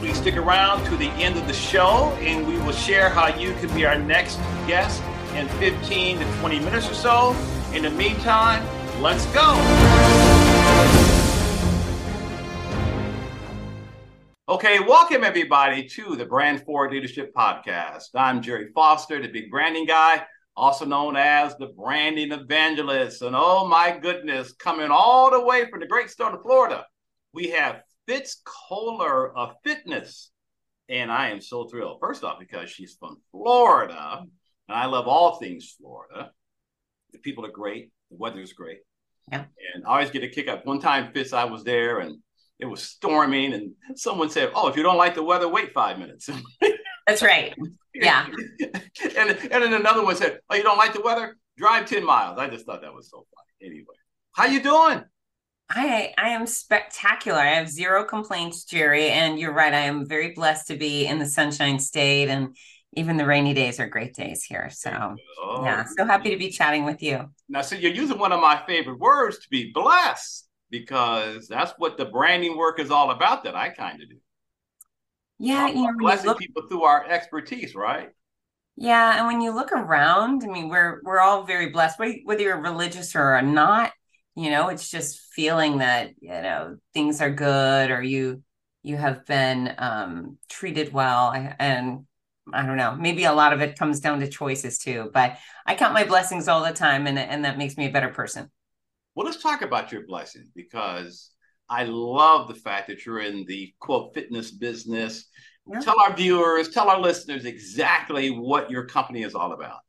Please stick around to the end of the show and we will share how you can be our next guest in 15 to 20 minutes or so. In the meantime, let's go. Okay, welcome everybody to the Brand Forward Leadership Podcast. I'm Gerry Foster, the big branding guy, also known as the branding evangelist. And oh my goodness, coming all the way from the great state of Florida, we have Fitz Koehler of Fitzness. And I am so thrilled. First off, because she's from Florida, and I love all things Florida. The people are great, the weather is great. Yeah. And I always get a kick up. One time, Fitz, I was there and it was storming, and someone said, Oh, if you don't like the weather, wait five minutes. That's right. Yeah. and, and then another one said, Oh, you don't like the weather? Drive 10 miles. I just thought that was so funny. Anyway, how you doing? I I am spectacular. I have zero complaints, Gerry. And you're right. I am very blessed to be in the Sunshine State, and even the rainy days are great days here. So oh, yeah, so happy to be chatting with you. Now, so you're using one of my favorite words to be blessed because that's what the branding work is all about. That I kind of do. Yeah, you know, blessing look- people through our expertise, right? Yeah, and when you look around, I mean, we're we're all very blessed, whether you're religious or not you know it's just feeling that you know things are good or you you have been um, treated well. And i don't know maybe a lot of it comes down to choices too but i count my blessings all the time and, and that makes me a better person. Well let's talk about your blessings because i love the fact that you're in the quote fitness business. Yeah. tell our viewers tell our listeners exactly what your company is all about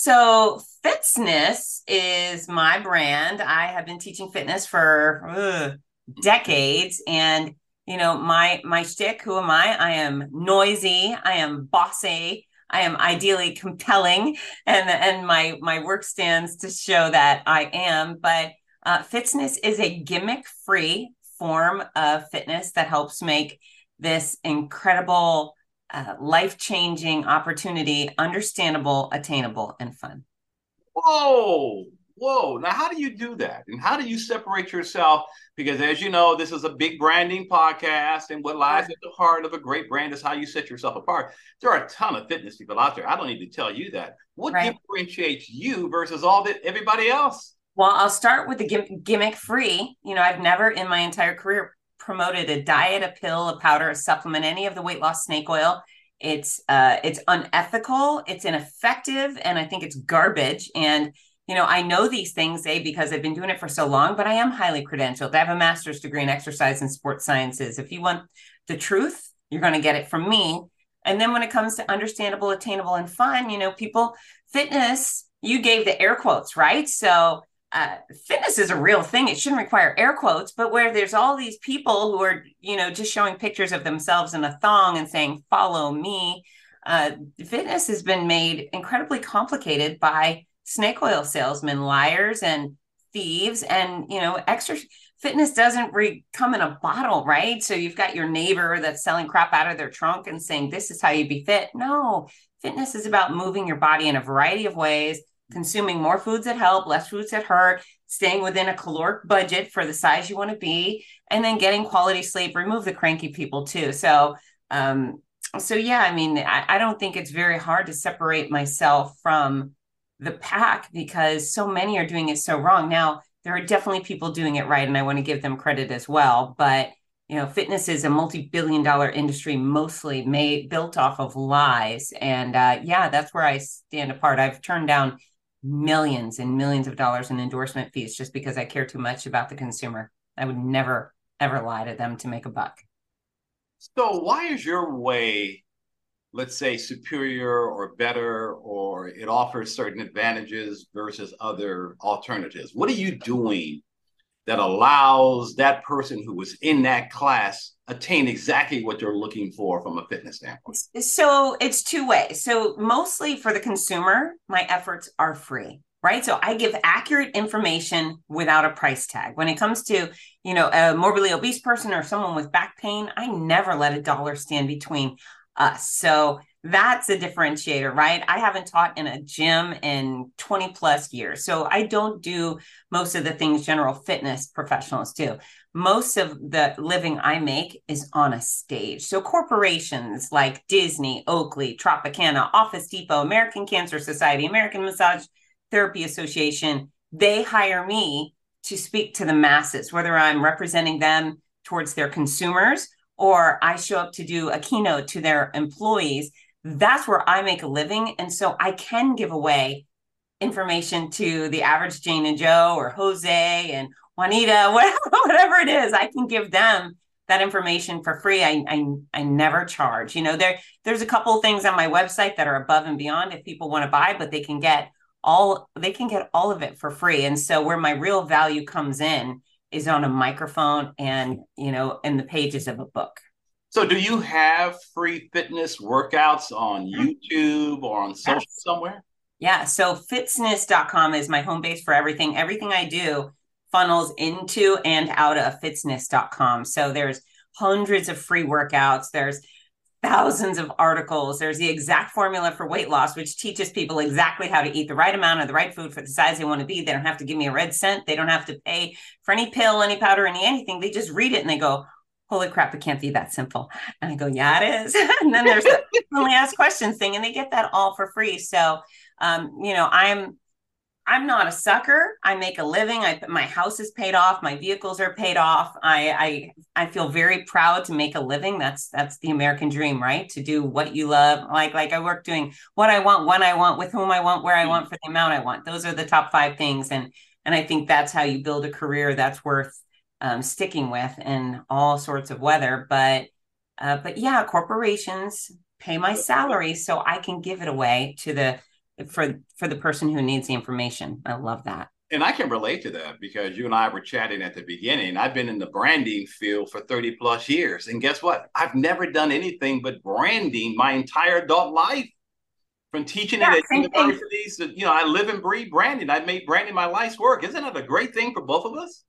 so, Fitzness is my brand. I have been teaching fitness for uh, decades, and you know my my shtick. Who am I? I am noisy. I am bossy. I am ideally compelling, and and my my work stands to show that I am. But uh, Fitzness is a gimmick free form of fitness that helps make this incredible uh, life changing opportunity, understandable, attainable, and fun. Whoa, whoa. Now, how do you do that? And how do you separate yourself? Because as you know, this is a big branding podcast, and what lies at the heart of a great brand is how you set yourself apart. There are a ton of fitness people out there. I don't need to tell you that. What right. differentiates you versus all that everybody else? Well, I'll start with the gimmick free. You know, I've never in my entire career promoted a diet, a pill, a powder, a supplement, any of the weight loss snake oil. It's uh, it's unethical, it's ineffective, and I think it's garbage. And you know, I know these things, A, because I've been doing it for so long, but I am highly credentialed. I have a master's degree in exercise and sports sciences. If you want the truth, you're going to get it from me. And then when it comes to understandable, attainable, and fun, you know, people, fitness, you gave the air quotes, right? So uh, fitness is a real thing. It shouldn't require air quotes, but where there's all these people who are, you know, just showing pictures of themselves in a thong and saying, follow me. Uh, fitness has been made incredibly complicated by snake oil salesmen, liars, and thieves. And, you know, extra fitness doesn't re- come in a bottle, right? So you've got your neighbor that's selling crap out of their trunk and saying, this is how you be fit. No, fitness is about moving your body in a variety of ways consuming more foods that help, less foods that hurt, staying within a caloric budget for the size you want to be, and then getting quality sleep. Remove the cranky people too. So, um, so yeah, I mean, I, I don't think it's very hard to separate myself from the pack because so many are doing it so wrong. Now, there are definitely people doing it right, and I want to give them credit as well. But you know, fitness is a multi-billion dollar industry, mostly made built off of lies. And uh, yeah, that's where I stand apart. I've turned down millions and millions of dollars in endorsement fees just because I care too much about the consumer. I would never, ever lie to them to make a buck. So, why is your way, let's say, superior or better, or it offers certain advantages versus other alternatives? What are you doing that allows that person who was in that class attain exactly what they're looking for from a fitness standpoint? So it's two ways. So mostly for the consumer, my efforts are free right so i give accurate information without a price tag when it comes to you know a morbidly obese person or someone with back pain i never let a dollar stand between us so that's a differentiator right i haven't taught in a gym in 20 plus years so i don't do most of the things general fitness professionals do most of the living I make is on a stage. So corporations like Disney, Oakley, Tropicana, Office Depot, American Cancer Society, American Massage Therapy Association, they hire me to speak to the masses, whether I'm representing them towards their consumers or I show up to do a keynote to their employees. That's where I make a living. And so I can give away information to the average Jane and Joe or Jose and Juanita, whatever, whatever it is, I can give them that information for free. I, I I never charge. You know, there there's a couple things on my website that are above and beyond if people want to buy, but they can get all they can get all of it for free. And so where my real value comes in is on a microphone and you know in the pages of a book. So do you have free fitness workouts on mm-hmm. YouTube or on social yes. somewhere? Yeah. So fitzness.com is my home base for everything. Everything I do funnels into and out of fitzness.com. So there's hundreds of free workouts. There's thousands of articles. There's the exact formula for weight loss, which teaches people exactly how to eat the right amount of the right food for the size they want to be. They don't have to give me a red cent. They don't have to pay for any pill, any powder, any anything. They just read it and they go, Holy crap, it can't be that simple. And I go, Yeah, it is. and then there's the only ask questions thing, and they get that all for free. So um, you know, I'm I'm not a sucker. I make a living. I my house is paid off. My vehicles are paid off. I I I feel very proud to make a living. That's that's the American dream, right? To do what you love. Like like I work doing what I want, when I want, with whom I want, where I want, for the amount I want. Those are the top five things, and and I think that's how you build a career that's worth um, sticking with in all sorts of weather. But uh, but yeah, corporations pay my salary so I can give it away to the for for the person who needs the information. I love that. And I can relate to that because you and I were chatting at the beginning. I've been in the branding field for 30 plus years. And guess what? I've never done anything but branding my entire adult life. From teaching yeah, it at universities, to, you know, I live and breathe branding. I made branding my life's work. Isn't that a great thing for both of us?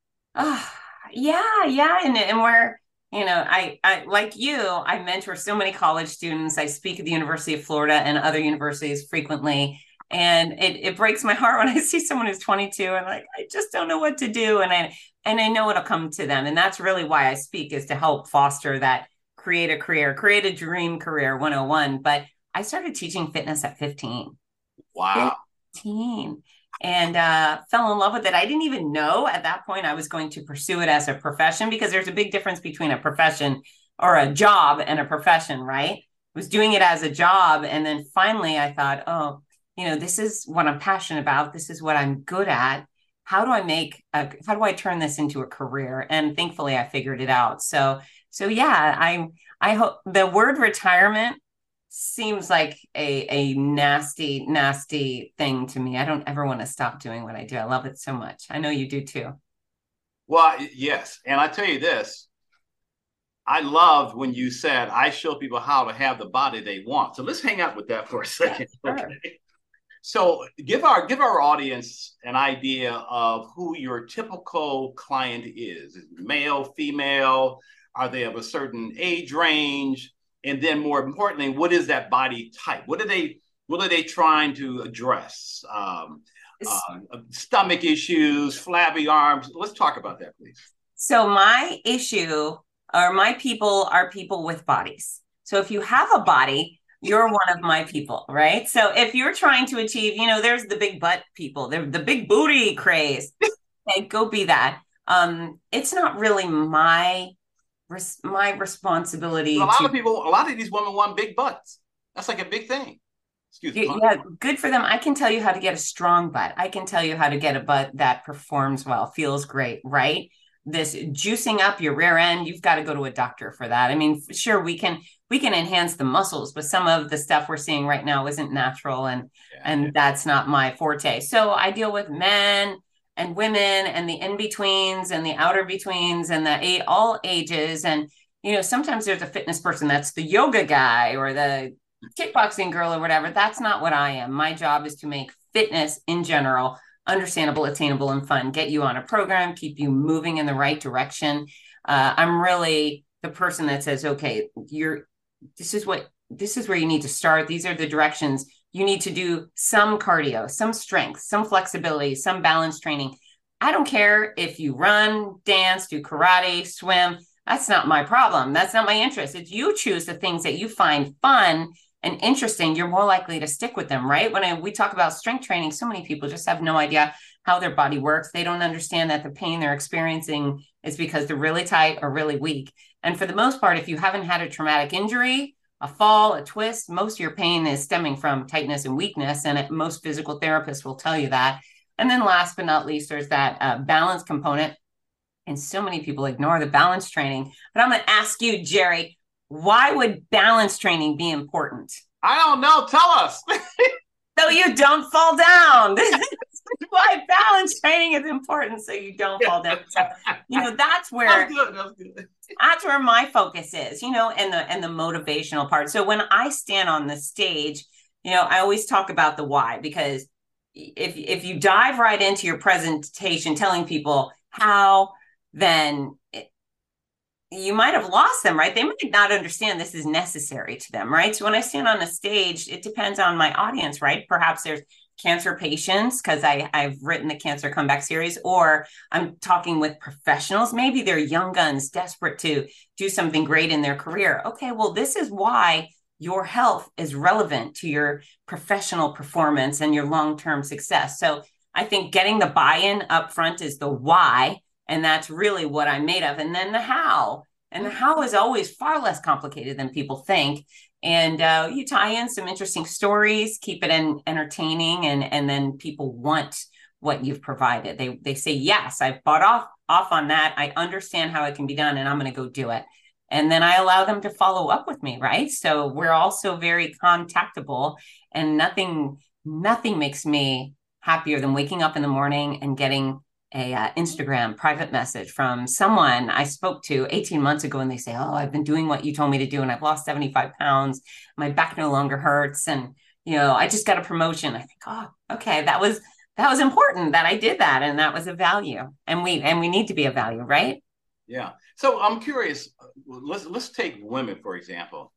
Yeah, yeah. And, and we're, you know I, I like you i mentor so many college students. I speak at the university of florida and other universities frequently and it, it breaks my heart when i see someone who's 22 and like i just don't know what to do and i and i know it'll come to them and that's really why i speak is to help foster that create a career create a dream career 101 but i started teaching fitness at 15 wow. 15 and uh, fell in love with it. I didn't even know at that point I was going to pursue it as a profession because there's a big difference between a profession or a job and a profession, right? I was doing it as a job. And then finally I thought, oh, you know, this is what I'm passionate about. This is what I'm good at. How do I make a, how do I turn this into a career? And thankfully I figured it out. So, so yeah, I, I hope the word retirement seems like a a nasty nasty thing to me. I don't ever want to stop doing what I do. I love it so much. I know you do too. Well, yes, and I tell you this, I loved when you said I show people how to have the body they want. So let's hang out with that for a second. Sure. Okay. So give our give our audience an idea of who your typical client is. is male, female? Are they of a certain age range? And then more importantly what is that body type? What are they what are they trying to address? Um, uh, stomach issues flabby arms. Let's talk about that please. So my issue or my people are people with bodies. So if you have a body you're one of my people right? So if you're trying to achieve you know there's the big butt people they're the big booty craze. Okay go be that. Um it's not really my res- my responsibility. a lot to, of people, a lot of these women want big butts. That's like a big thing. Excuse me. Yeah, good for them. I can tell you how to get a strong butt. I can tell you how to get a butt that performs well, feels great, right? This juicing up your rear end, you've got to go to a doctor for that. I mean, sure, we can we can enhance the muscles, but some of the stuff we're seeing right now isn't natural, and yeah, and yeah. that's not my forte. So I deal with men and women and the in-betweens and the outer betweens and the eight all ages. And, you know, sometimes there's a fitness person that's the yoga guy or the kickboxing girl or whatever. That's not what I am. My job is to make fitness in general understandable, attainable, and fun, get you on a program, keep you moving in the right direction. Uh, I'm really the person that says, okay, you're this is what this is where you need to start. These are the directions you need to do some cardio, some strength, some flexibility, some balance training. I don't care if you run, dance, do karate, swim. That's not my problem. That's not my interest. If you choose the things that you find fun and interesting, you're more likely to stick with them, right? When I, we talk about strength training, so many people just have no idea how their body works. They don't understand that the pain they're experiencing is because they're really tight or really weak. And for the most part, if you haven't had a traumatic injury, a fall, a twist, most of your pain is stemming from tightness and weakness. And it, most physical therapists will tell you that. And then last but not least, there's that uh, balance component. And so many people ignore the balance training. But I'm going to ask you, Gerry, why would balance training be important? I don't know. Tell us. so you don't fall down. why balance training is important so you don't fall down. So, you know, that's where that's, good, that's, good. That's where my focus is, you know, and the and the motivational part. So when I stand on the stage, you know, I always talk about the why because if if you dive right into your presentation telling people how then you might have lost them, right? They might not understand this is necessary to them, right? So when I stand on a stage, it depends on my audience, right? Perhaps there's cancer patients because I I've written the cancer comeback series, or I'm talking with professionals. Maybe they're young guns desperate to do something great in their career. Okay, well, this is why your health is relevant to your professional performance and your long-term success. So I think getting the buy-in up front is the why and that's really what I'm made of. And then the how. And the how is always far less complicated than people think. And uh, you tie in some interesting stories, keep it in, entertaining, and and then people want what you've provided. They they say yes, I've bought off off on that. I understand how it can be done, and I'm going to go do it. And then I allow them to follow up with me, right? So we're also very contactable, and nothing nothing makes me happier than waking up in the morning and getting a uh, Instagram private message from someone I spoke to 18 months ago, and they say, "Oh, I've been doing what you told me to do, and I've lost 75 pounds. My back no longer hurts, and you know, I just got a promotion." I think, "Oh, okay, that was that was important that I did that, and that was a value, and we and we need to be a value, right?" Yeah. So I'm curious. Let's let's take women for example.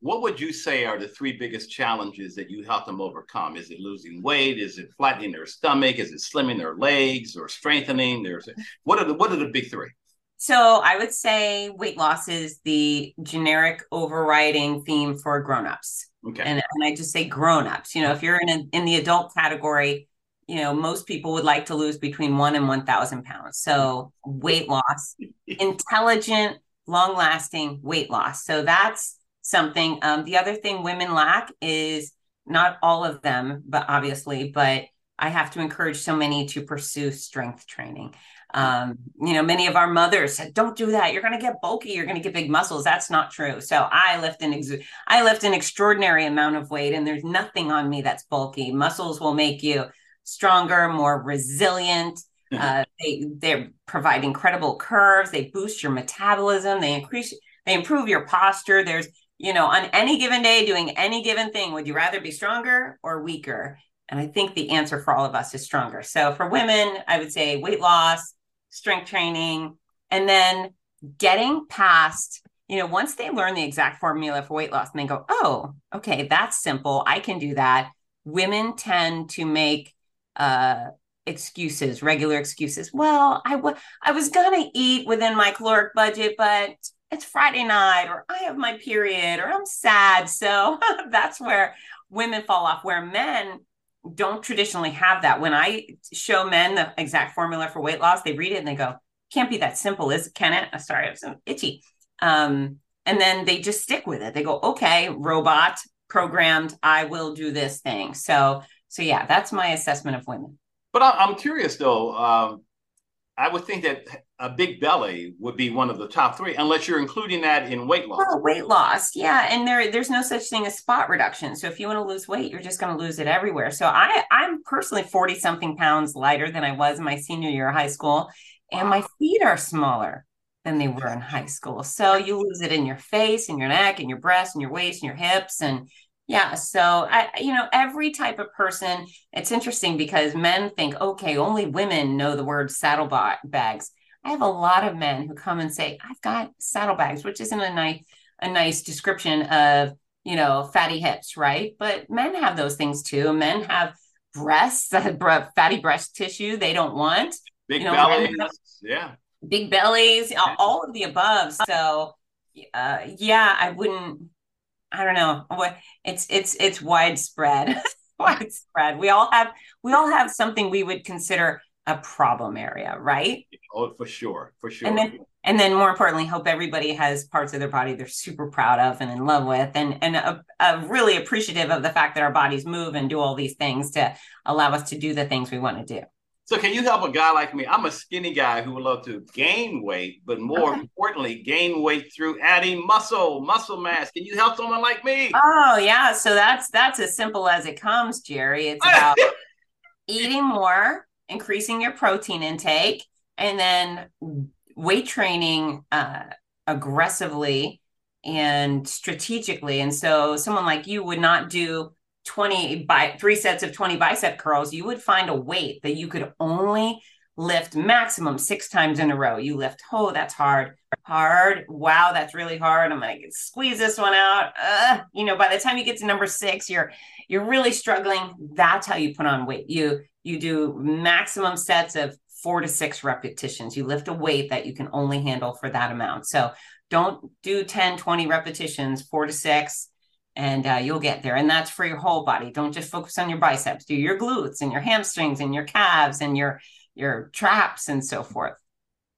What would you say are the three biggest challenges that you help them overcome? Is it losing weight? Is it flattening their stomach? Is it slimming their legs or strengthening? There's what are the what are the big three? So I would say weight loss is the generic overriding theme for grown-ups. Okay. And, and I just say grown-ups. You know, if you're in a, in the adult category, you know, most people would like to lose between one and 1,000 pounds. So weight loss, intelligent, long lasting weight loss. So that's something. Um, the other thing women lack is not all of them, but obviously, but I have to encourage so many to pursue strength training. Um, you know, many of our mothers said, "Don't do that. You're going to get bulky. You're going to get big muscles." That's not true. So I lift an ex- I lift an extraordinary amount of weight, and there's nothing on me that's bulky. Muscles will make you stronger, more resilient. Uh, they they provide incredible curves. They boost your metabolism. They increase. They improve your posture. There's you know on any given day doing any given thing. Would you rather be stronger or weaker? And I think the answer for all of us is stronger. So for women, I would say weight loss, strength training, and then getting past. You know, once they learn the exact formula for weight loss, and they go, "Oh, okay, that's simple. I can do that." Women tend to make uh, excuses, regular excuses. Well, I, w- I was going to eat within my caloric budget, but it's Friday night, or I have my period, or I'm sad. So that's where women fall off, where men don't traditionally have that. When I show men the exact formula for weight loss, they read it and they go, can't be that simple, is it? Can it? Sorry, I'm so itchy. Um, and then they just stick with it. They go, okay, robot programmed, I will do this thing. So so yeah, that's my assessment of women. But I'm curious though. Um, I would think that a big belly would be one of the top three, unless you're including that in weight loss. Oh, weight loss, yeah, and there there's no such thing as spot reduction. So if you want to lose weight, you're just going to lose it everywhere. So I I'm personally forty something pounds lighter than I was in my senior year of high school, and my feet are smaller than they were in high school. So you lose it in your face, and your neck, and your breast, and your waist, and your hips, and yeah. So I, you know, every type of person. It's interesting because men think, okay, only women know the word saddlebags I have a lot of men who come and say, I've got saddlebags, which isn't a nice a nice description of, you know, fatty hips, right? But men have those things too. Men have breasts, fatty breast tissue they don't want. Big you know, bellies. Yeah. Big bellies, all of the above. So uh, yeah, I wouldn't I don't know. What it's it's it's widespread. widespread. We all have we all have something we would consider a problem area, right? Oh, for sure, for sure. And then, and then more importantly, hope everybody has parts of their body they're super proud of and in love with, and and a, a really appreciative of the fact that our bodies move and do all these things to allow us to do the things we want to do. So, can you help a guy like me? I'm a skinny guy who would love to gain weight, but more okay. importantly, gain weight through adding muscle, muscle mass. Can you help someone like me? Oh yeah, so that's that's as simple as it comes, Gerry. It's about eating more increasing your protein intake, and then weight training uh, aggressively and strategically. And so, someone like you would not do 20 by three sets of 20 bicep curls. You would find a weight that you could only lift maximum six times in a row. You lift, oh, that's hard, hard. Wow, that's really hard. I'm gonna squeeze this one out. Uh, you know, by the time you get to number six, you're you're really struggling. That's how you put on weight. You you do maximum sets of four to six repetitions. You lift a weight that you can only handle for that amount. So don't do 10, 20 repetitions, four to six, and uh, you'll get there. And that's for your whole body. Don't just focus on your biceps. Do your glutes and your hamstrings and your calves and your your traps and so forth.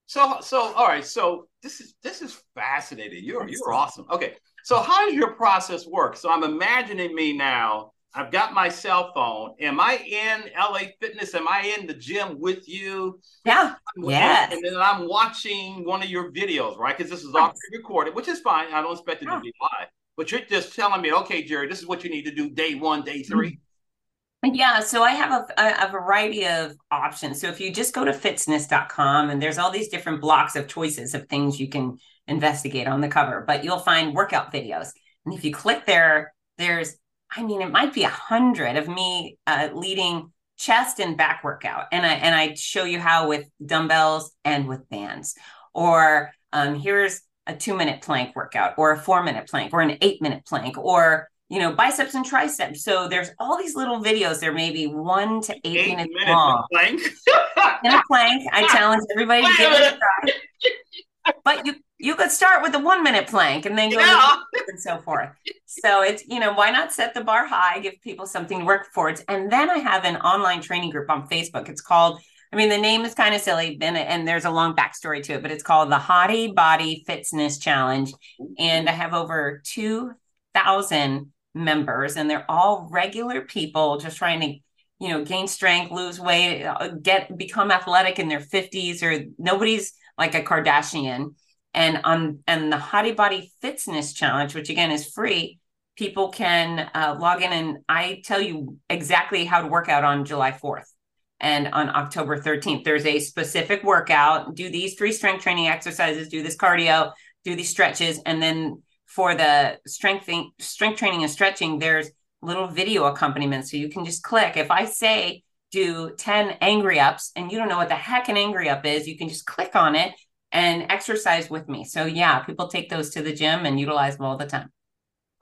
So so all right. So this is this is fascinating. You're you're awesome. Okay. So how does your process work? So I'm imagining me now I've got my cell phone. Am I in LA Fitness? Am I in the gym with you? Yeah. Yeah. And then I'm watching one of your videos, right? Because this is all recorded, which is fine. I don't expect it yeah. to be live. But you're just telling me, okay, Gerry, this is what you need to do day one, day 3 mm-hmm. Yeah, so I have a, a, variety of options. So if you just go to fitzness.com and there's all these different blocks of choices of things you can investigate on the cover, but you'll find workout videos. And if you click there, there's I mean, it might be a hundred of me uh, leading chest and back workout, and I and I show you how with dumbbells and with bands. Or um, here's a two minute plank workout, or a four minute plank, or an eight minute plank, or you know biceps and triceps. So there's all these little videos. They're maybe one to eight, eight minutes minute long. Plank. in a plank, I challenge everybody to give it a try. But you you could start with a one minute plank and then go yeah. and so forth. So it's, you know, why not set the bar high, give people something to work towards. And then I have an online training group on Facebook. It's called, I mean, the name is kind of silly and, there's a long backstory to it, but it's called the Hottie Body Fitness Challenge. And I have over 2,000 members and they're all regular people just trying to you know gain strength lose weight uh, get become athletic in their 50s or nobody's like a kardashian and on and the Hottie Body Fitness Challenge, which again is free, people can uh, log in and I tell you exactly how to work out on July 4th and on October 13th. There's a specific workout. Do these three strength training exercises, do this cardio, do these stretches, and then for the strength strength training and stretching, there's little video accompaniment. So you can just click. If I say do 10 angry ups and you don't know what the heck an angry up is, you can just click on it and exercise with me. So yeah, people take those to the gym and utilize them all the time.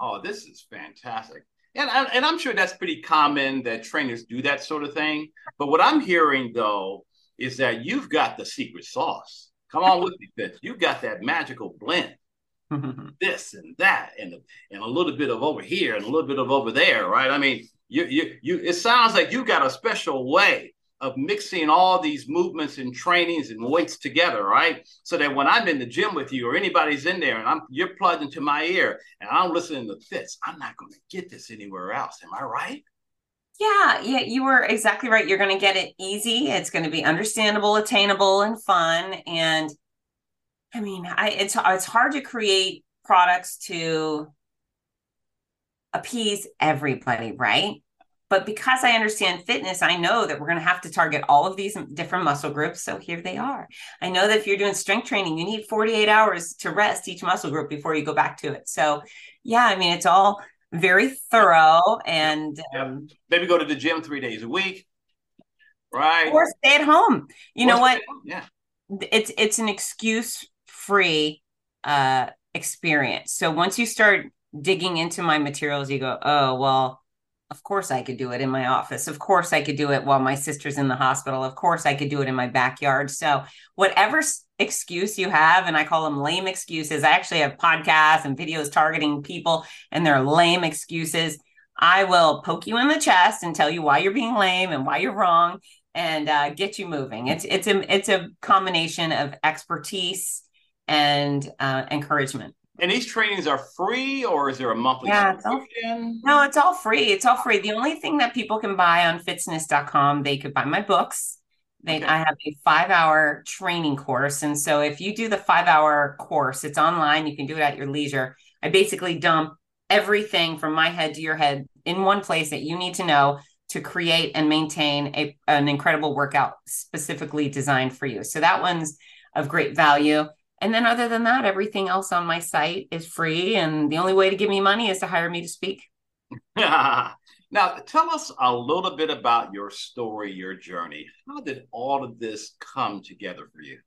Oh, this is fantastic. And, and I'm sure that's pretty common that trainers do that sort of thing. But what I'm hearing though is that you've got the secret sauce. Come on with me, Fitz. You've got that magical blend. this and that, and and a little bit of over here and a little bit of over there, right? I mean, you you you. It sounds like you got a special way of mixing all these movements and trainings and weights together, right? So that when I'm in the gym with you or anybody's in there and I'm you're plugged into my ear and I'm listening to this, I'm not going to get this anywhere else. Am I right? Yeah, yeah, you were exactly right. You're going to get it easy. It's going to be understandable, attainable, and fun. And I mean, I it's it's hard to create products to appease everybody, right? But because I understand fitness, I know that we're going to have to target all of these different muscle groups. So here they are. I know that if you're doing strength training, you need 48 hours to rest each muscle group before you go back to it. So, yeah, I mean, it's all very thorough and um, maybe go to the gym three days a week right or stay at home you or know what yeah it's it's an excuse free uh experience so once you start digging into my materials you go oh well of course I could do it in my office. Of course I could do it while my sister's in the hospital. Of course I could do it in my backyard. So, whatever excuse you have, and I call them lame excuses, I actually have podcasts and videos targeting people and their lame excuses. I will poke you in the chest and tell you why you're being lame and why you're wrong and uh, get you moving. It's it's a it's a combination of expertise and uh, encouragement. And these trainings are free, or is there a monthly yeah, subscription? no, it's all free. It's all free. The only thing that people can buy on fitzness.com, they could buy my books. They, okay. I have a five hour training course. And so if you do the five hour course, it's online, you can do it at your leisure. I basically dump everything from my head to your head in one place that you need to know to create and maintain a, an incredible workout specifically designed for you. So that one's of great value. And then other than that, everything else on my site is free. And the only way to give me money is to hire me to speak. now, tell us a little bit about your story, your journey. How did all of this come together for you?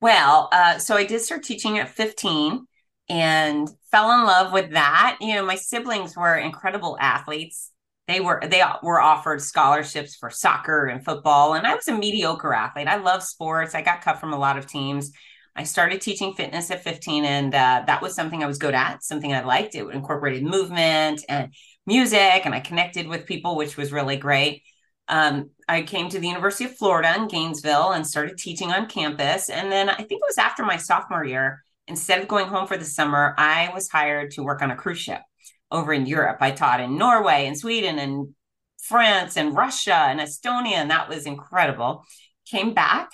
Well, uh, so I did start teaching at 15 and fell in love with that. You know, my siblings were incredible athletes. They were they were offered scholarships for soccer and football, and I was a mediocre athlete. I love sports. I got cut from a lot of teams. I started teaching fitness at 15, and uh, that was something I was good at, something I liked. It incorporated movement and music, and I connected with people, which was really great. Um, I came to the University of Florida in Gainesville and started teaching on campus. And then I think it was after my sophomore year, instead of going home for the summer, I was hired to work on a cruise ship over in Europe. I taught in Norway and Sweden and France and Russia and Estonia, and that was incredible. Came back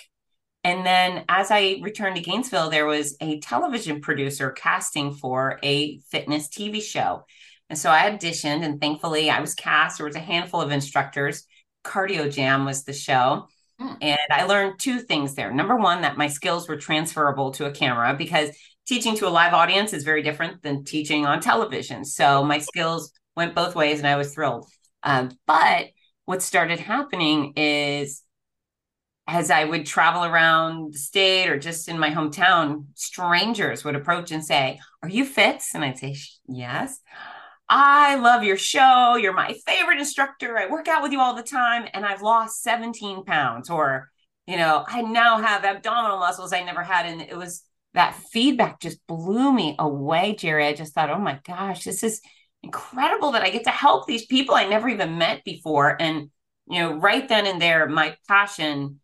and then as I returned to Gainesville, there was a television producer casting for a fitness TV show. And so I auditioned, and thankfully I was cast. There was a handful of instructors. Cardio Jam was the show. Hmm. And I learned two things there. Number one, that my skills were transferable to a camera because teaching to a live audience is very different than teaching on television. So my skills went both ways, and I was thrilled. Um, but what started happening is as I would travel around the state or just in my hometown, strangers would approach and say, Are you Fitz? And I'd say, Yes. I love your show. You're my favorite instructor. I work out with you all the time, and I've lost 17 pounds. Or, you know, I now have abdominal muscles I never had. And it was that feedback just blew me away, Gerry. I just thought, oh my gosh, this is incredible that I get to help these people I never even met before. And, you know, right then and there, my passion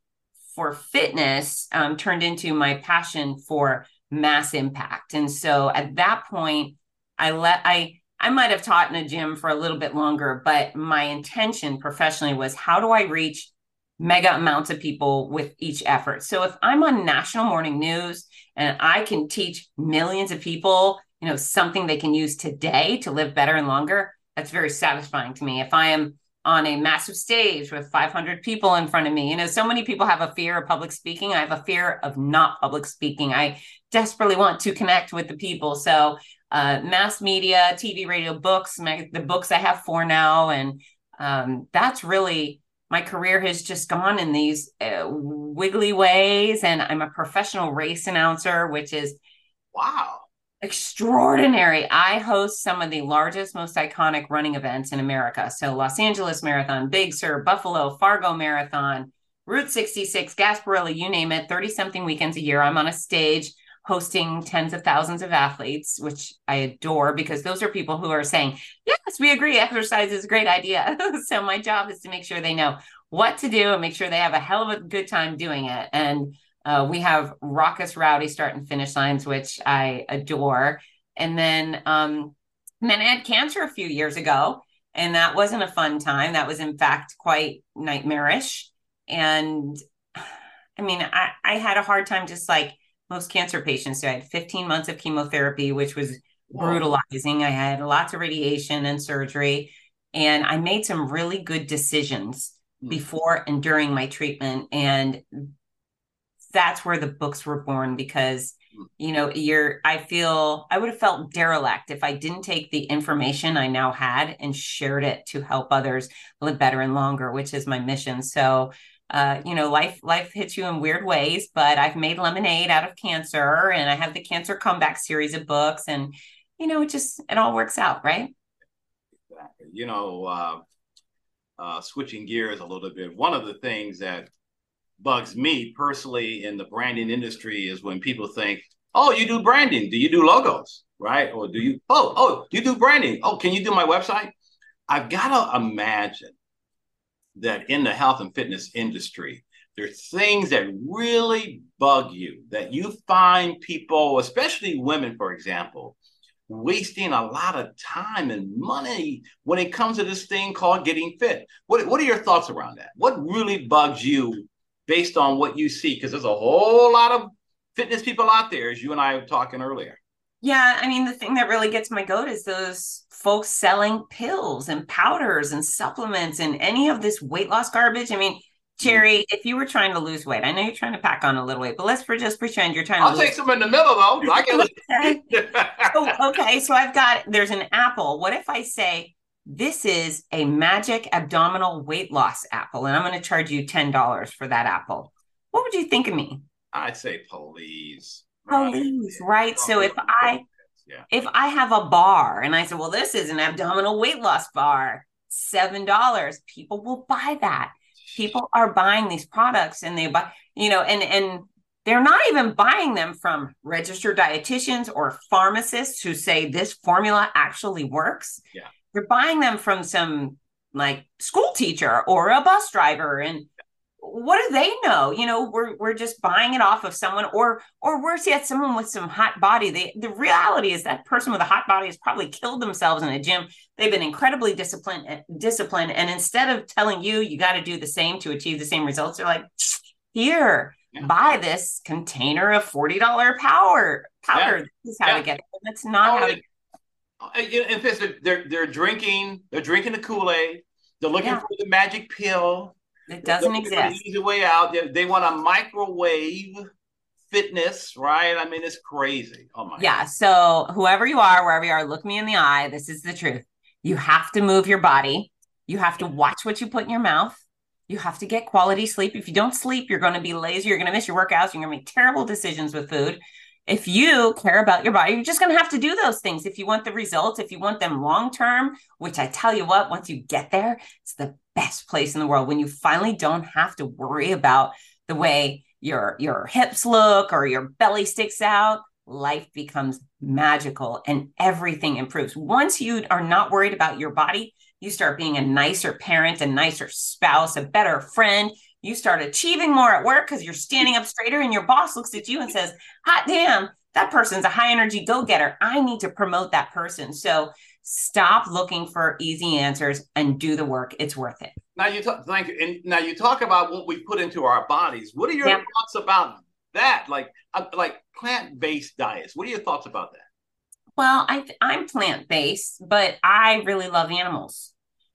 for fitness um, turned into my passion for mass impact. And so at that point, I let I I might have taught in a gym for a little bit longer, but my intention professionally was how do I reach mega amounts of people with each effort. So if I'm on national morning news and I can teach millions of people, you know, something they can use today to live better and longer, that's very satisfying to me. If I am on a massive stage with 500 people in front of me. You know, so many people have a fear of public speaking. I have a fear of not public speaking. I desperately want to connect with the people. So, uh, mass media, TV, radio, books, my, the books I have for now. And um, that's really my career has just gone in these uh, wiggly ways. And I'm a professional race announcer, which is wow extraordinary. I host some of the largest, most iconic running events in America. So, Los Angeles Marathon, Big Sur, Buffalo, Fargo Marathon, Route 66, Gasparilla, you name it, 30 something weekends a year. I'm on a stage hosting tens of thousands of athletes, which I adore because those are people who are saying, Yes, we agree, exercise is a great idea. so, my job is to make sure they know what to do and make sure they have a hell of a good time doing it. And uh, we have raucous, rowdy start and finish lines, which I adore. And then, um, and then I had cancer a few years ago, And that wasn't a fun time. That was, in fact, quite nightmarish. And I mean, I, I had a hard time, just like most cancer patients. So I had 15 months of chemotherapy, which was brutalizing. I had lots of radiation and surgery. And I made some really good decisions mm. before and during my treatment. And that's where the books were born because hmm. you know you're i feel i would have felt derelict if i didn't take the information i now had and shared it to help others live better and longer which is my mission. So uh, you know life life hits you in weird ways but i've made lemonade out of cancer and i have the cancer comeback series of books and you know it just it all works out right? Exactly. You know uh, uh, switching gears a little bit one of the things that bugs me personally in the branding industry is when people think, "Oh, you do branding? Do you do logos?" Right? Or do you? Oh, oh, you do branding? Oh, can you do my website? I've got to imagine that in the health and fitness industry, there's things that really bug you that you find people, especially women, for example, wasting a lot of time and money when it comes to this thing called getting fit. What, what are your thoughts around that? What really bugs you based on what you see? Because there's a whole lot of fitness people out there, as you and I were talking earlier. Yeah, I mean, the thing that really gets my goat is those folks selling pills and powders and supplements and any of this weight loss garbage. I mean, Gerry, mm. if you were trying to lose weight, I know you're trying to pack on a little weight, but let's for just pretend you're trying to. I'll take some in the middle though. I can. oh, okay. So I've got there's an apple. What if I say this is a magic abdominal weight loss apple, and I'm going to charge you $10 for that apple. What would you think of me? I'd say please. Please, right? right? So if I yeah. if I have a bar and I say, well, this is an abdominal weight loss bar, seven dollars, people will buy that. People are buying these products and they buy, you know, and and they're not even buying them from registered dietitians or pharmacists who say this formula actually works. Yeah you're buying them from some like school teacher or a bus driver and what do they know you know we're we're just buying it off of someone or or worse yet someone with some hot body they, the reality is that person with a hot body has probably killed themselves in a gym they've been incredibly disciplined eh, disciplined and instead of telling you you got to do the same to achieve the same results they're like here yeah. buy this container of $40 power powder yeah. this is how yeah. to get it that's not oh, how to Uh, in fact, they're they're drinking they're drinking the Kool Aid. They're looking yeah. for the magic pill. It doesn't exist. easy way out. They, they, want a microwave fitness, right? I mean, it's crazy. Oh my. Yeah. God. So whoever you are, wherever you are, look me in the eye. This is the truth. You have to move your body. You have to watch what you put in your mouth. You have to get quality sleep. If you don't sleep, you're going to be lazy. You're going to miss your workouts. You're going to make terrible decisions with food if you care about your body, you're just going to have to do those things if you want the results, if you want them long term, which I tell you what, once you get there, it's the best place in the world when you finally don't have to worry about the way your your hips look or your belly sticks out. Life becomes magical and everything improves. Once you are not worried about your body, you start being a nicer parent, a nicer spouse, a better friend you start achieving more at work because you're standing up straighter and your boss looks at you and says hot damn that person's a high energy go-getter. I need to promote that person. So stop looking for easy answers and do the work. It's worth it. Now you talk thank you. And now you talk about what we put into our bodies. What are your thoughts about that? Like uh, like plant-based diets. What are your thoughts about that? Well I, i'm plant-based but i really love animals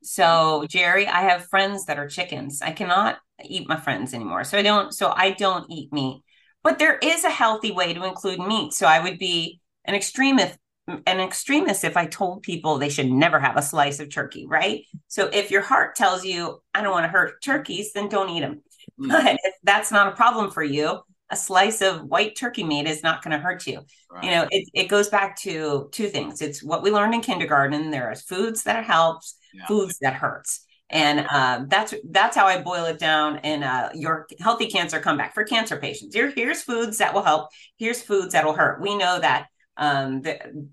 so gerry i have friends that are chickens i cannot eat my friends anymore. So I don't so I don't eat meat. But there is a healthy way to include meat. So I would be an extremist an extremist if I told people they should never have a slice of turkey, right? So if your heart tells you I don't want to hurt turkeys, then don't eat them. Mm. But if that's not a problem for you, a slice of white turkey meat is not going to hurt you. Right. You know, it, it goes back to two things. It's what we learned in kindergarten. There are foods that helps, yeah. foods that hurts and um, that's that's how I boil it down in uh, your healthy cancer comeback for cancer patients. Here, here's foods that will help. Here's foods that will hurt. We know that um, the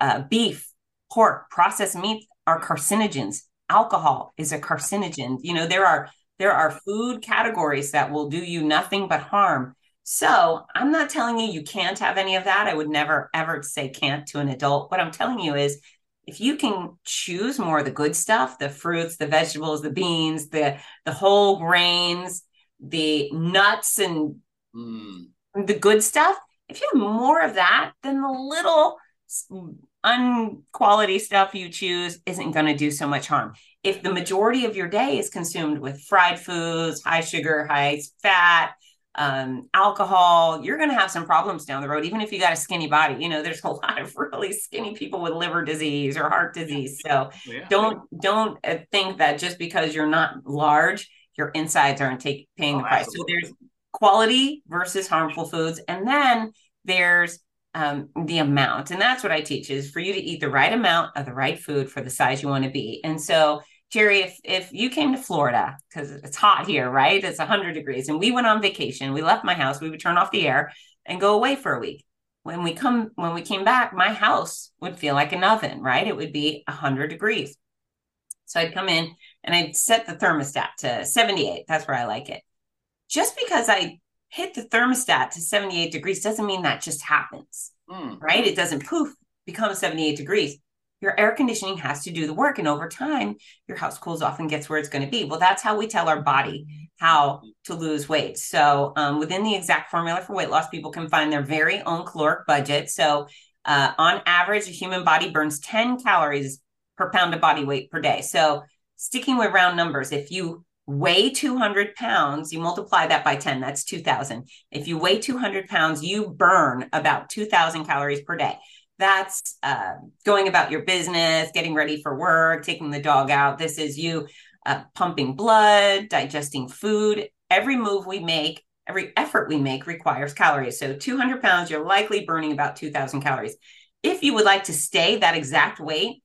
uh, beef, pork, processed meat are carcinogens. Alcohol is a carcinogen. You know there are there are food categories that will do you nothing but harm. So I'm not telling you you can't have any of that. I would never ever say can't to an adult. What I'm telling you is if you can choose more of the good stuff, the fruits, the vegetables, the beans, the the whole grains, the nuts and mm. the good stuff, if you have more of that, then the little unquality stuff you choose isn't going to do so much harm. If the majority of your day is consumed with fried foods, high sugar, high fat, um, alcohol, you're going to have some problems down the road, even if you got a skinny body. You know, there's a lot of really skinny people with liver disease or heart disease. So yeah. don't don't uh, think that just because you're not large, your insides aren't take, paying oh, the price. Absolutely. So there's quality versus harmful foods, and then there's um, the amount, and that's what I teach is for you to eat the right amount of the right food for the size you want to be. And so Gerry, if if you came to Florida because it's hot here, right? It's 100 degrees, and we went on vacation. We left my house. We would turn off the air and go away for a week. When we come when we came back, my house would feel like an oven, right? It would be 100 degrees. So I'd come in and I'd set the thermostat to 78. That's where I like it. Just because I hit the thermostat to 78 degrees doesn't mean that just happens, mm. right? It doesn't poof become 78 degrees your air conditioning has to do the work. And over time, your house cools off and gets where it's going to be. Well, that's how we tell our body how to lose weight. So, um, within the exact formula for weight loss, people can find their very own caloric budget. So, uh, on average, a human body burns 10 calories per pound of body weight per day. So, sticking with round numbers, if you weigh 200 pounds, you multiply that by 10, that's 2000. If you weigh 200 pounds, you burn about 2000 calories per day that's uh, going about your business, getting ready for work, taking the dog out. This is you uh, pumping blood, digesting food. Every move we make, every effort we make requires calories. So 200 pounds, you're likely burning about 2,000 calories. If you would like to stay that exact weight,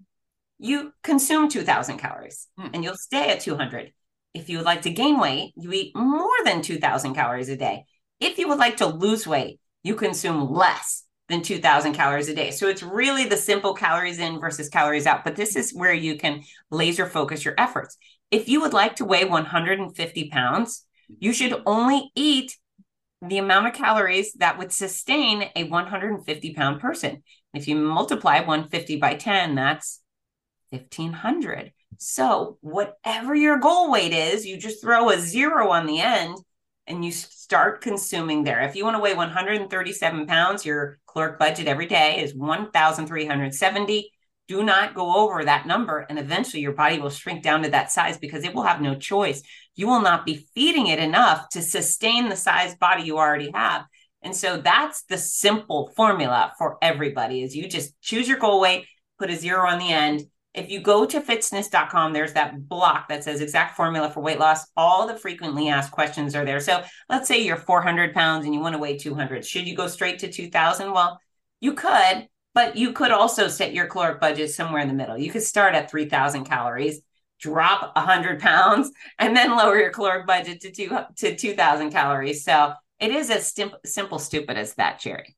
you consume 2,000 calories hmm. and you'll stay at 200. If you would like to gain weight, you eat more than 2,000 calories a day. If you would like to lose weight, you consume less than 2000 calories a day. So it's really the simple calories in versus calories out, but this is where you can laser focus your efforts. If you would like to weigh 150 pounds, you should only eat the amount of calories that would sustain a 150 pound person. If you multiply 150 by 10, that's 1500. So, whatever your goal weight is, you just throw a zero on the end and you start consuming there. If you want to weigh 137 pounds, your caloric budget every day is 1,370. Do not go over that number, and eventually your body will shrink down to that size because it will have no choice. You will not be feeding it enough to sustain the size body you already have. And so that's the simple formula for everybody is you just choose your goal weight, put a zero on the end, if you go to fitzness.com, there's that block that says exact formula for weight loss. All the frequently asked questions are there. So let's say you're 400 pounds and you want to weigh 200. Should you go straight to 2000? Well, you could, but you could also set your caloric budget somewhere in the middle. You could start at 3000 calories, drop 100 pounds, and then lower your caloric budget to, two, to 2000 calories. So it is as sim- simple, stupid as that, Gerry.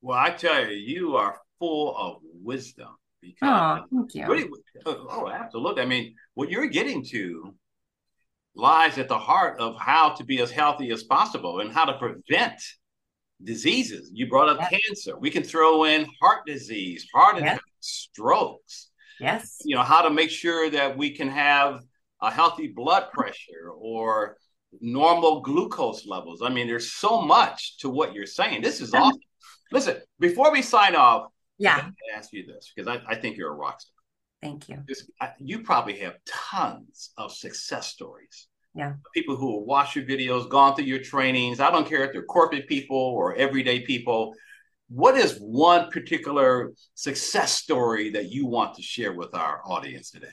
Well, I tell you, you are full of wisdom because oh, thank you. Really, oh, oh, absolutely. I mean, what you're getting to lies at the heart of how to be as healthy as possible and how to prevent diseases. You brought up cancer. We can throw in heart disease, heart yep. attacks, strokes. Yes. You know, how to make sure that we can have a healthy blood pressure or normal glucose levels. I mean, there's so much to what you're saying. This is awesome. Listen, before we sign off, yeah. i ask you this because I, I think you're a rock star. Thank you. you probably have tons of success stories. Yeah. People who will watch your videos, gone through your trainings. I don't care if they're corporate people or everyday people. What is one particular success story that you want to share with our audience today?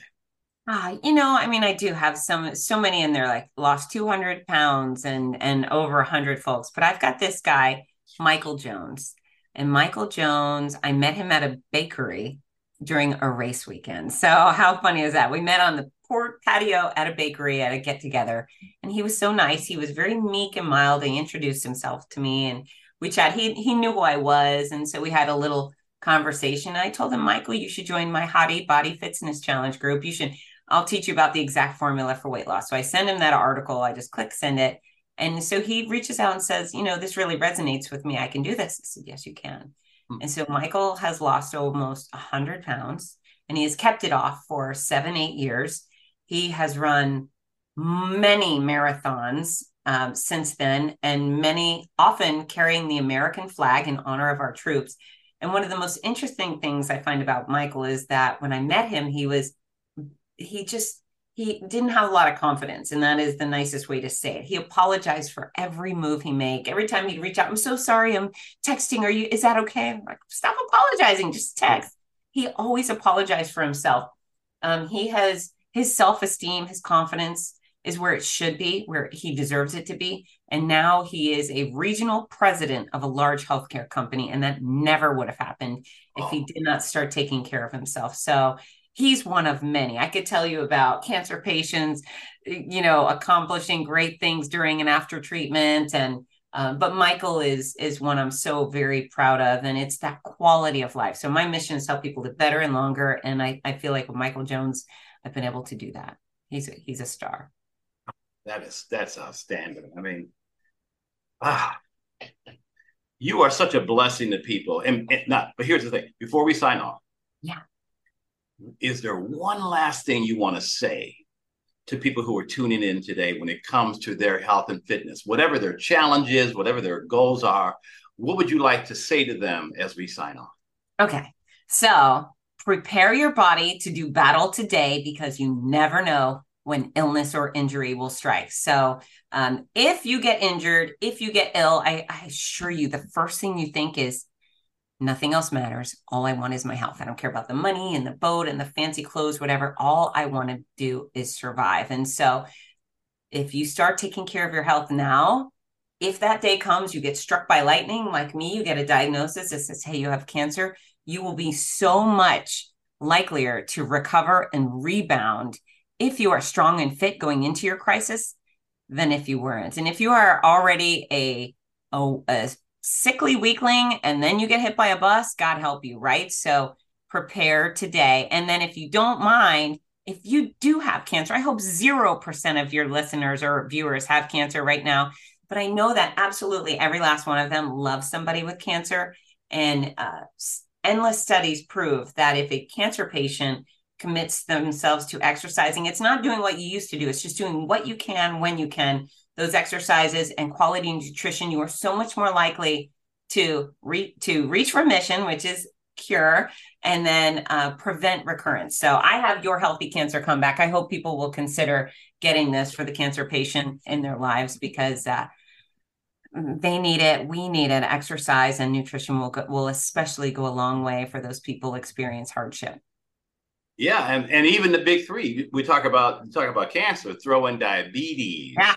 Uh, you know, I mean, I do have some so many in there, like lost 200 pounds and and over 100 folks. But I've got this guy, Michael Jones. And Michael Jones, I met him at a bakery during a race weekend. So how funny is that? We met on the port patio at a bakery at a get together, and he was so nice. He was very meek and mild. He introduced himself to me, and we chat. He he knew who I was, and so we had a little conversation. I told him, Michael, you should join my Hottie Body Fitness Challenge group. You should. I'll teach you about the exact formula for weight loss. So I send him that article. I just click send it, and so he reaches out and says, you know, this really resonates with me. I can do this. I said, yes, you can. Hmm. And so Michael has lost almost 100 pounds. and he has kept it off for seven, eight years. He has run many marathons um, since then, and many often carrying the American flag in honor of our troops. And one of the most interesting things I find about Michael is that when I met him, he was, he just, he didn't have a lot of confidence and that is the nicest way to say it. He apologized for every move he made every time he'd reach out i'm so sorry i'm texting are you is that okay? I'm like stop apologizing just text. He always apologized for himself. Um, he has his self-esteem his confidence is where it should be where he deserves it to be and now he is a regional president of a large healthcare company and that never would have happened if oh. he did not start taking care of himself. So he's one of many. I could tell you about cancer patients, you know, accomplishing great things during and after treatment. And um, but Michael is is one I'm so very proud of, and it's that quality of life. So my mission is to help people live better and longer, and I, I feel like with Michael Jones, I've been able to do that. He's a, he's a star. That is that's outstanding. I mean, ah, you are such a blessing to people, and, and not. But here's the thing: before we sign off, yeah, is there one last thing you want to say to people who are tuning in today when it comes to their health and fitness, whatever their challenges, whatever their goals are? What would you like to say to them as we sign off? Okay. So prepare your body to do battle today because you never know when illness or injury will strike. So, um, if you get injured, if you get ill, I, I assure you, the first thing you think is, Nothing else matters. All I want is my health. I don't care about the money and the boat and the fancy clothes, whatever. All I want to do is survive. And so, if you start taking care of your health now, if that day comes, you get struck by lightning, like me, you get a diagnosis that says, hey, you have cancer, you will be so much likelier to recover and rebound if you are strong and fit going into your crisis than if you weren't. And if you are already a, a, a sickly weakling and then you get hit by a bus, God help you, right? So prepare today. And then if you don't mind, if you do have cancer, I hope 0% of your listeners or viewers have cancer right now. But I know that absolutely every last one of them loves somebody with cancer. And uh, endless studies prove that if a cancer patient commits themselves to exercising, it's not doing what you used to do, it's just doing what you can when you can those exercises and quality nutrition, you are so much more likely to re- to reach remission, which is cure, and then uh, prevent recurrence. So I have your healthy cancer comeback. I hope people will consider getting this for the cancer patient in their lives because uh, they need it. We need it. Exercise and nutrition will go, will especially go a long way for those people experience hardship. Yeah, and, and even the big three. We talk about talk about cancer. Throw in diabetes. Yeah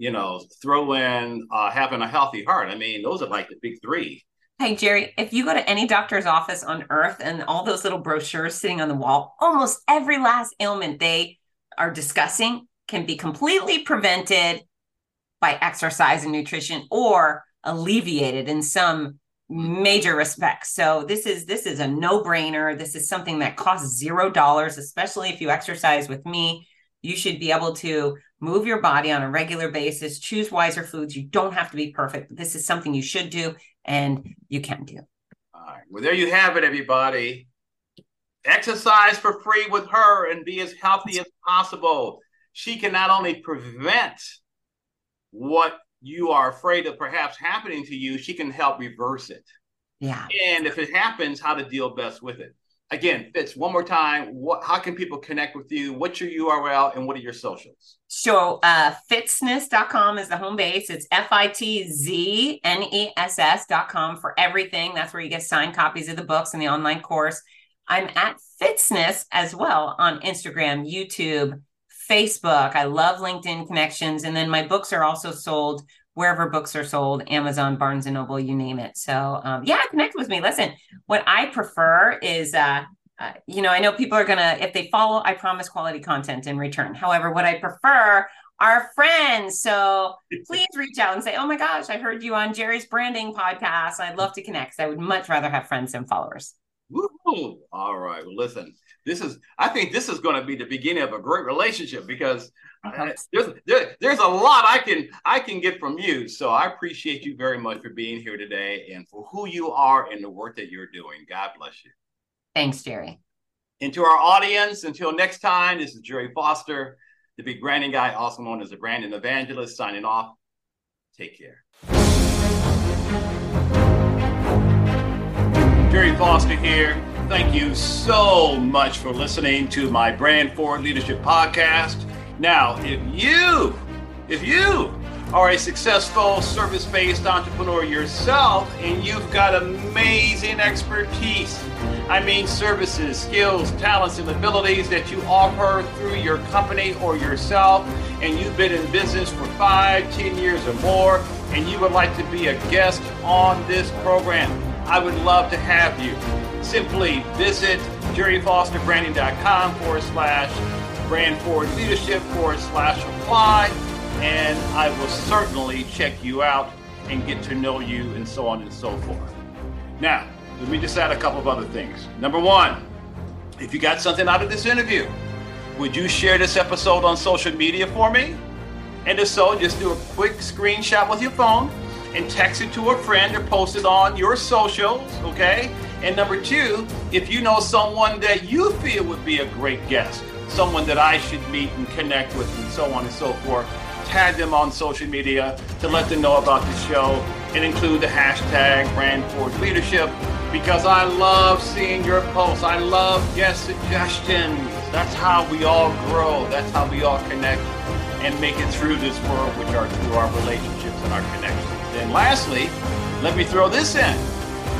you know, throw in uh, having a healthy heart. I mean, those are like the big three. Hey, Gerry, if you go to any doctor's office on earth and all those little brochures sitting on the wall, almost every last ailment they are discussing can be completely prevented by exercise and nutrition or alleviated in some major respects. So this is this is a no-brainer. This is something that costs 0 dollars, especially if you exercise with me. You should be able to move your body on a regular basis, choose wiser foods. You don't have to be perfect. This is something you should do and you can do. All right. Well, there you have it, everybody. Exercise for free with her and be as healthy as possible. She can not only prevent what you are afraid of perhaps happening to you, she can help reverse it. Yeah. And if it happens, how to deal best with it again, Fitz, one more time, what, how can people connect with you? What's your URL and what are your socials? So, uh, fitzness.com is the home base. It's F I T Z N E S S.com for everything. That's where you get signed copies of the books and the online course. I'm at Fitzness as well on Instagram, YouTube, Facebook. I love LinkedIn connections. And then my books are also sold wherever books are sold, Amazon, Barnes and Noble, you name it. So um, yeah, connect with me. Listen, what I prefer is, uh, uh, you know, I know people are gonna if they follow, I promise quality content in return. However, what I prefer are friends. So please reach out and say, "Oh my gosh, I heard you on Gerry's branding podcast. I'd love to connect." I would much rather have friends than followers. Woo-hoo. All right. Well, listen, this is I think this is going to be the beginning of a great relationship because Uh-huh. there's there, there's a lot I can I can get from you. So I appreciate you very much for being here today and for who you are and the work that you're doing. God bless you. Thanks, Gerry. And to our audience, until next time, this is Gerry Foster, the big branding guy, also known as the branding evangelist, signing off. Take care. Gerry Foster here. Thank you so much for listening to my Brand Forward Leadership podcast. Now, if you, if you are a successful service based entrepreneur yourself and you've got amazing expertise. I mean, services, skills, talents, and abilities that you offer through your company or yourself, and you've been in business for five, ten years or more, and you would like to be a guest on this program. I would love to have you. Simply visit gerryfosterbranding.com forward slash brand forward leadership forward slash apply and I will certainly check you out and get to know you and so on and so forth. Now, let me just add a couple of other things. Number one, if you got something out of this interview, would you share this episode on social media for me? And if so, just do a quick screenshot with your phone and text it to a friend or post it on your socials, okay? And number two, if you know someone that you feel would be a great guest, someone that I should meet and connect with, and so on and so forth, tag them on social media to let them know about the show and include the hashtag brand forward leadership because I love seeing your posts. I love guest suggestions. That's how we all grow. That's how we all connect and make it through this world, which are through our relationships and our connections. And lastly, let me throw this in.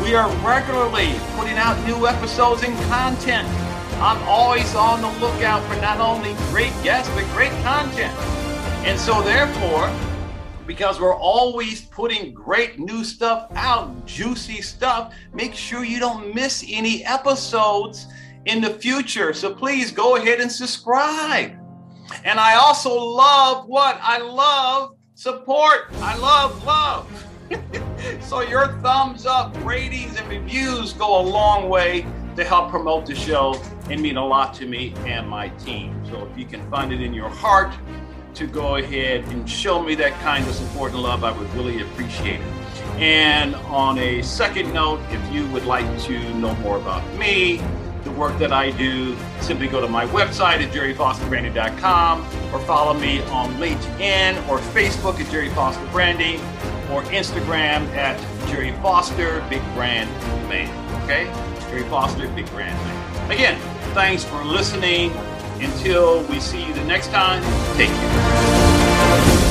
We are regularly putting out new episodes and content. I'm always on the lookout for not only great guests, but great content. And so, therefore, because we're always putting great new stuff out, juicy stuff, make sure you don't miss any episodes in the future. So please go ahead and subscribe. And I also love what? I love support. I love love. so your thumbs up, ratings, and reviews go a long way to help promote the show and mean a lot to me and my team. So if you can find it in your heart, to go ahead and show me that kind of support and love, I would really appreciate it. And on a second note, if you would like to know more about me, the work that I do, simply go to my website at gerryfosterbranding.com or follow me on LinkedIn or Facebook at Gerry Foster Branding or Instagram at Gerry Foster Big Brand Man. Okay? Gerry Foster Big Brand Man. Again, thanks for listening. Until we see you the next time, take care.